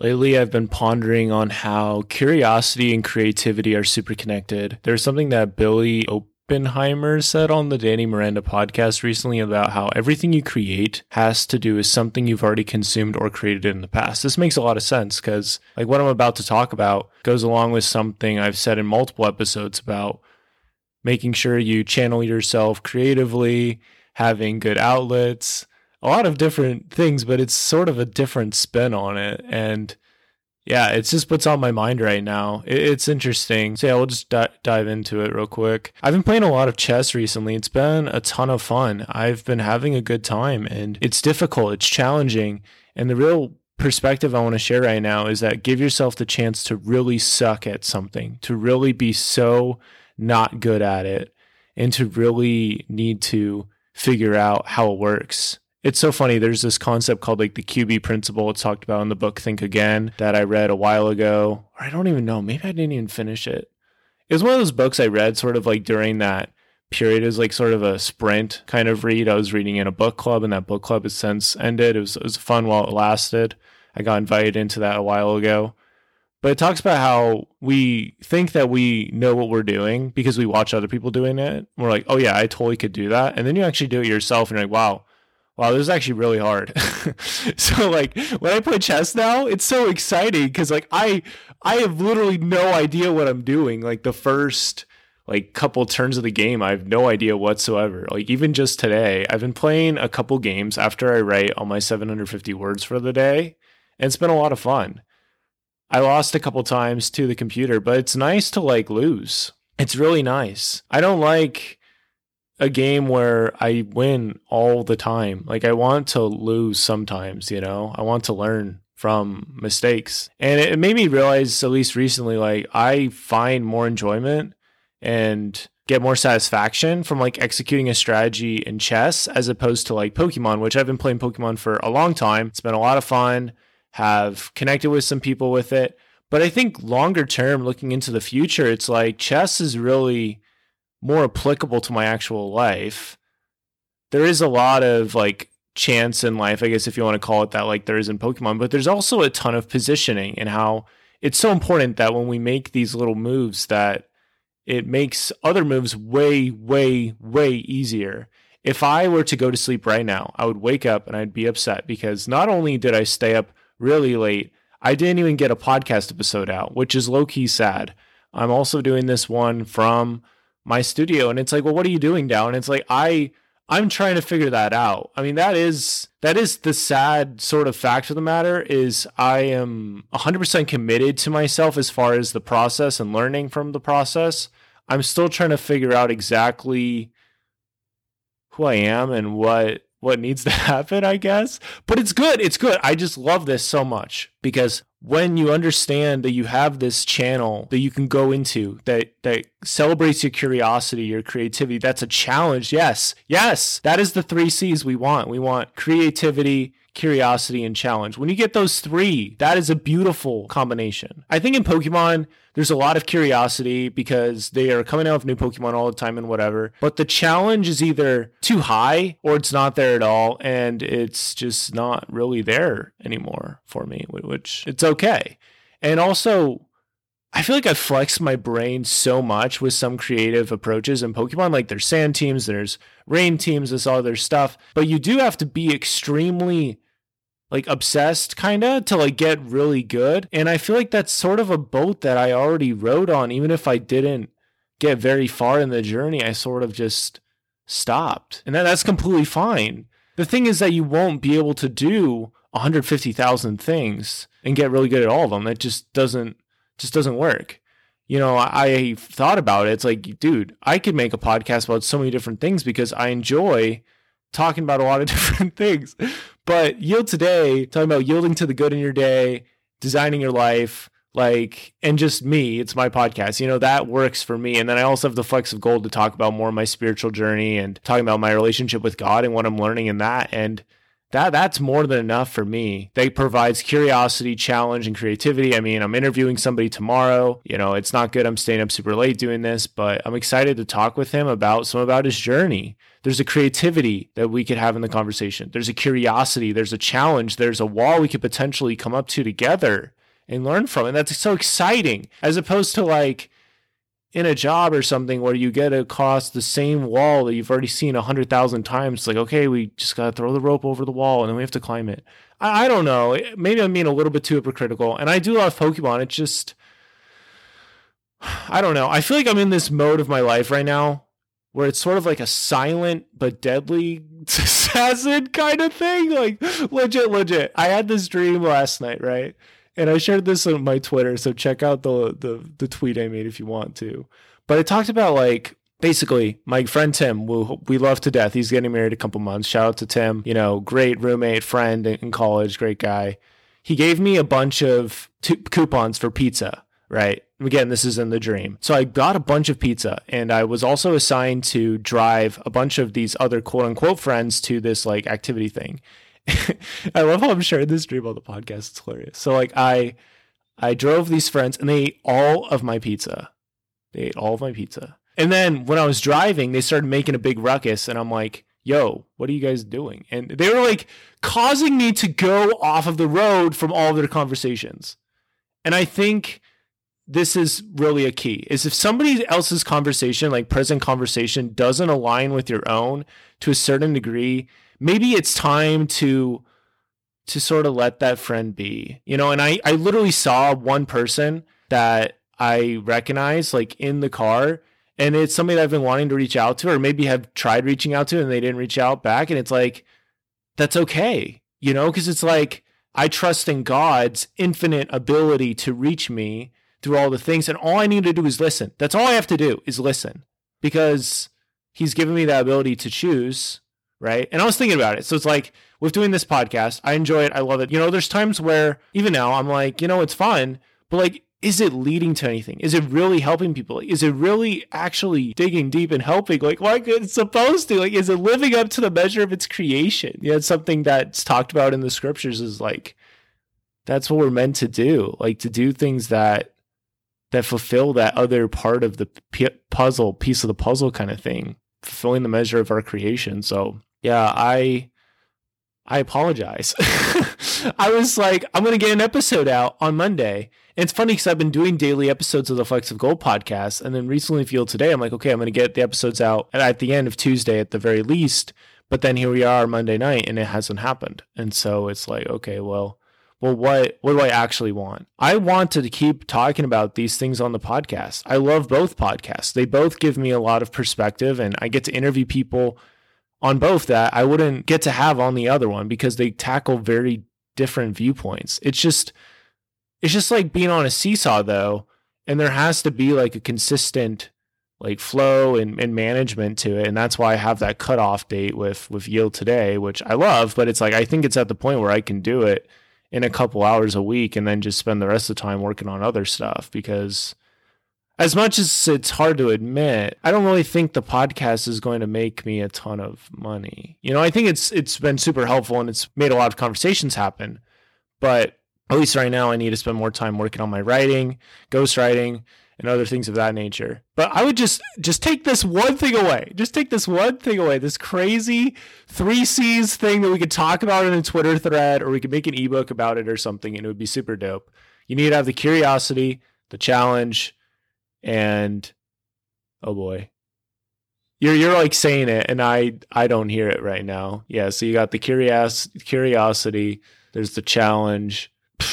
Lately, I've been pondering on how curiosity and creativity are super connected. There's something that Billy Oppenheimer said on the Danny Miranda podcast recently about how everything you create has to do with something you've already consumed or created in the past. This makes a lot of sense because, like, what I'm about to talk about goes along with something I've said in multiple episodes about making sure you channel yourself creatively, having good outlets a lot of different things, but it's sort of a different spin on it. And yeah, it's just what's on my mind right now. It's interesting. So yeah, we'll just di- dive into it real quick. I've been playing a lot of chess recently. It's been a ton of fun. I've been having a good time and it's difficult. It's challenging. And the real perspective I want to share right now is that give yourself the chance to really suck at something, to really be so not good at it and to really need to figure out how it works it's so funny. There's this concept called like the QB principle. It's talked about in the book Think Again that I read a while ago. Or I don't even know. Maybe I didn't even finish it. It was one of those books I read sort of like during that period. It was like sort of a sprint kind of read. I was reading in a book club, and that book club has since ended. It was, it was fun while it lasted. I got invited into that a while ago. But it talks about how we think that we know what we're doing because we watch other people doing it. We're like, oh, yeah, I totally could do that. And then you actually do it yourself, and you're like, wow, Wow, this is actually really hard. so like when I play chess now, it's so exciting because like I I have literally no idea what I'm doing. Like the first like couple turns of the game, I have no idea whatsoever. Like even just today, I've been playing a couple games after I write all my 750 words for the day, and it's been a lot of fun. I lost a couple times to the computer, but it's nice to like lose. It's really nice. I don't like a game where I win all the time. Like I want to lose sometimes, you know. I want to learn from mistakes. And it made me realize at least recently like I find more enjoyment and get more satisfaction from like executing a strategy in chess as opposed to like Pokemon, which I've been playing Pokemon for a long time. It's been a lot of fun, have connected with some people with it. But I think longer term, looking into the future, it's like chess is really more applicable to my actual life. There is a lot of like chance in life, I guess if you want to call it that, like there is in Pokemon, but there's also a ton of positioning and how it's so important that when we make these little moves that it makes other moves way, way, way easier. If I were to go to sleep right now, I would wake up and I'd be upset because not only did I stay up really late, I didn't even get a podcast episode out, which is low key sad. I'm also doing this one from my studio and it's like well what are you doing down it's like i i'm trying to figure that out. I mean that is that is the sad sort of fact of the matter is i am 100% committed to myself as far as the process and learning from the process. I'm still trying to figure out exactly who i am and what what needs to happen, I guess. But it's good. It's good. I just love this so much because when you understand that you have this channel that you can go into that that celebrates your curiosity, your creativity, that's a challenge. Yes. Yes. That is the 3 Cs we want. We want creativity, curiosity, and challenge. When you get those three, that is a beautiful combination. I think in Pokemon, there's a lot of curiosity because they are coming out with new Pokemon all the time and whatever. But the challenge is either too high or it's not there at all. And it's just not really there anymore for me, which it's okay. And also, I feel like I flexed my brain so much with some creative approaches in Pokemon. Like there's sand teams, there's rain teams, this other stuff. But you do have to be extremely like obsessed kind of to like get really good. And I feel like that's sort of a boat that I already rode on even if I didn't get very far in the journey. I sort of just stopped. And that, that's completely fine. The thing is that you won't be able to do 150,000 things and get really good at all of them. That just doesn't just doesn't work. You know, I, I thought about it. It's like, dude, I could make a podcast about so many different things because I enjoy talking about a lot of different things. But yield today, talking about yielding to the good in your day, designing your life, like, and just me, it's my podcast. You know, that works for me. And then I also have the flecks of gold to talk about more of my spiritual journey and talking about my relationship with God and what I'm learning in that. And that that's more than enough for me. They provides curiosity, challenge, and creativity. I mean, I'm interviewing somebody tomorrow. You know, it's not good I'm staying up super late doing this, but I'm excited to talk with him about some about his journey. There's a creativity that we could have in the conversation. There's a curiosity, there's a challenge, there's a wall we could potentially come up to together and learn from. And that's so exciting as opposed to like in a job or something where you get across the same wall that you've already seen a hundred thousand times. It's like, okay, we just got to throw the rope over the wall and then we have to climb it. I, I don't know. Maybe I'm being a little bit too hypocritical. And I do love Pokemon. It's just, I don't know. I feel like I'm in this mode of my life right now where it's sort of like a silent but deadly assassin kind of thing. Like, legit, legit. I had this dream last night, right? And I shared this on my Twitter, so check out the, the the tweet I made if you want to. But I talked about like basically my friend Tim, who we love to death. He's getting married a couple months. Shout out to Tim. You know, great roommate, friend in college, great guy. He gave me a bunch of t- coupons for pizza. Right. Again, this is in the dream. So I got a bunch of pizza and I was also assigned to drive a bunch of these other quote unquote friends to this like activity thing. I love how I'm sharing this dream on the podcast. It's hilarious. So like I I drove these friends and they ate all of my pizza. They ate all of my pizza. And then when I was driving, they started making a big ruckus and I'm like, yo, what are you guys doing? And they were like causing me to go off of the road from all their conversations. And I think this is really a key is if somebody else's conversation, like present conversation, doesn't align with your own to a certain degree, maybe it's time to to sort of let that friend be. You know, and I I literally saw one person that I recognize like in the car and it's somebody that I've been wanting to reach out to or maybe have tried reaching out to and they didn't reach out back and it's like that's okay. You know, cuz it's like I trust in God's infinite ability to reach me through all the things and all I need to do is listen. That's all I have to do is listen because he's given me that ability to choose right? And I was thinking about it. So it's like with doing this podcast, I enjoy it. I love it. You know, there's times where even now I'm like, you know, it's fun, but like, is it leading to anything? Is it really helping people? Is it really actually digging deep and helping like like it's supposed to? Like, is it living up to the measure of its creation? Yeah, it's something that's talked about in the scriptures is like that's what we're meant to do, like to do things that that fulfill that other part of the puzzle, piece of the puzzle kind of thing, fulfilling the measure of our creation. So yeah, I I apologize. I was like, I'm going to get an episode out on Monday. And it's funny because I've been doing daily episodes of the Flecks of Gold podcast. And then recently, Yield today, I'm like, okay, I'm going to get the episodes out at the end of Tuesday at the very least. But then here we are Monday night and it hasn't happened. And so it's like, okay, well, well, what what do I actually want? I want to keep talking about these things on the podcast. I love both podcasts. They both give me a lot of perspective and I get to interview people on both that I wouldn't get to have on the other one because they tackle very different viewpoints. It's just it's just like being on a seesaw though, and there has to be like a consistent like flow and, and management to it. And that's why I have that cutoff date with with Yield today, which I love, but it's like I think it's at the point where I can do it in a couple hours a week and then just spend the rest of the time working on other stuff because as much as it's hard to admit, I don't really think the podcast is going to make me a ton of money. You know, I think it's it's been super helpful and it's made a lot of conversations happen. But at least right now I need to spend more time working on my writing, ghostwriting, and other things of that nature. But I would just just take this one thing away. Just take this one thing away. This crazy 3 C's thing that we could talk about in a Twitter thread or we could make an ebook about it or something and it would be super dope. You need to have the curiosity, the challenge, and oh boy. You're you're like saying it and i i don't hear it right now. Yeah so you got the curios curiosity there's the challenge.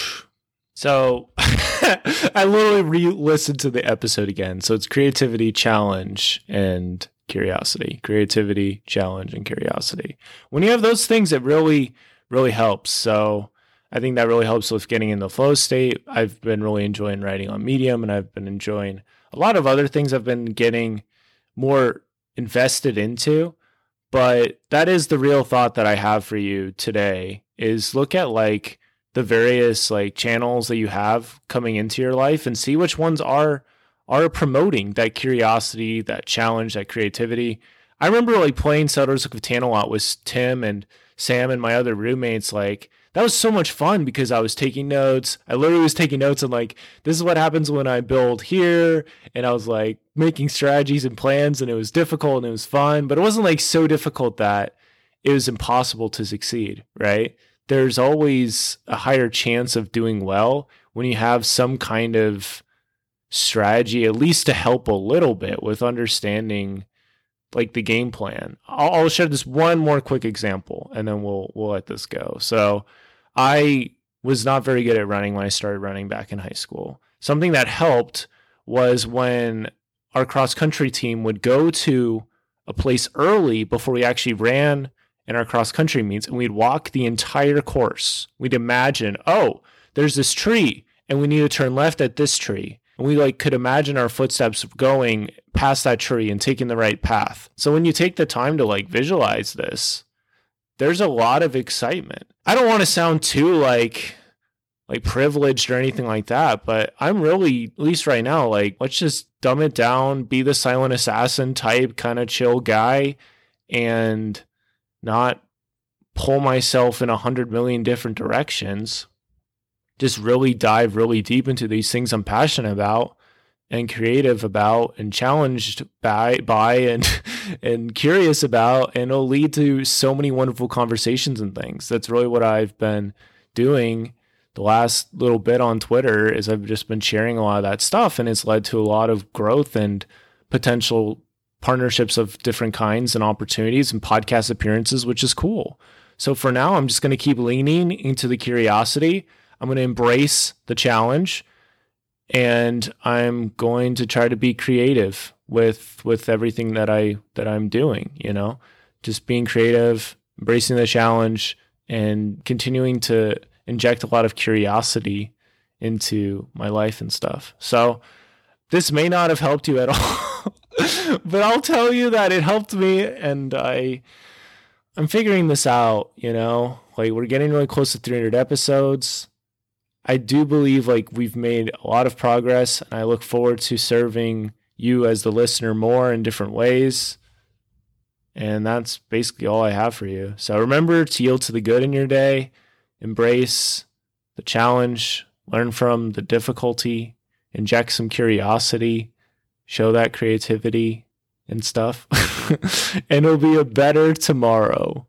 So i literally re-listened to the episode again. So it's creativity challenge and curiosity. Creativity challenge and curiosity. When you have those things it really really helps. So I think that really helps with getting in the flow state. I've been really enjoying writing on Medium and I've been enjoying a lot of other things I've been getting more invested into. But that is the real thought that I have for you today is look at like the various like channels that you have coming into your life and see which ones are are promoting that curiosity, that challenge, that creativity. I remember like playing Settlers of Catan a lot with Tim and Sam and my other roommates, like that was so much fun because I was taking notes. I literally was taking notes and like, this is what happens when I build here. And I was like making strategies and plans and it was difficult and it was fun, but it wasn't like so difficult that it was impossible to succeed, right? There's always a higher chance of doing well when you have some kind of strategy, at least to help a little bit with understanding like the game plan. I'll, I'll share this one more quick example, and then we'll we'll let this go. So, I was not very good at running when I started running back in high school. Something that helped was when our cross country team would go to a place early before we actually ran in our cross country meets and we'd walk the entire course. We'd imagine, oh, there's this tree and we need to turn left at this tree. And we like could imagine our footsteps going past that tree and taking the right path. So when you take the time to like visualize this, there's a lot of excitement. I don't want to sound too like like privileged or anything like that, but I'm really at least right now like let's just dumb it down, be the silent assassin type kind of chill guy and not pull myself in a hundred million different directions just really dive really deep into these things I'm passionate about and creative about and challenged by by and and curious about and it'll lead to so many wonderful conversations and things. That's really what I've been doing the last little bit on Twitter is I've just been sharing a lot of that stuff and it's led to a lot of growth and potential partnerships of different kinds and opportunities and podcast appearances, which is cool. So for now, I'm just going to keep leaning into the curiosity I'm going to embrace the challenge and I'm going to try to be creative with with everything that I that I'm doing, you know. Just being creative, embracing the challenge and continuing to inject a lot of curiosity into my life and stuff. So this may not have helped you at all. but I'll tell you that it helped me and I I'm figuring this out, you know. Like we're getting really close to 300 episodes. I do believe like we've made a lot of progress, and I look forward to serving you as the listener more in different ways. And that's basically all I have for you. So remember to yield to the good in your day, embrace the challenge, learn from the difficulty, inject some curiosity, show that creativity and stuff. and it'll be a better tomorrow.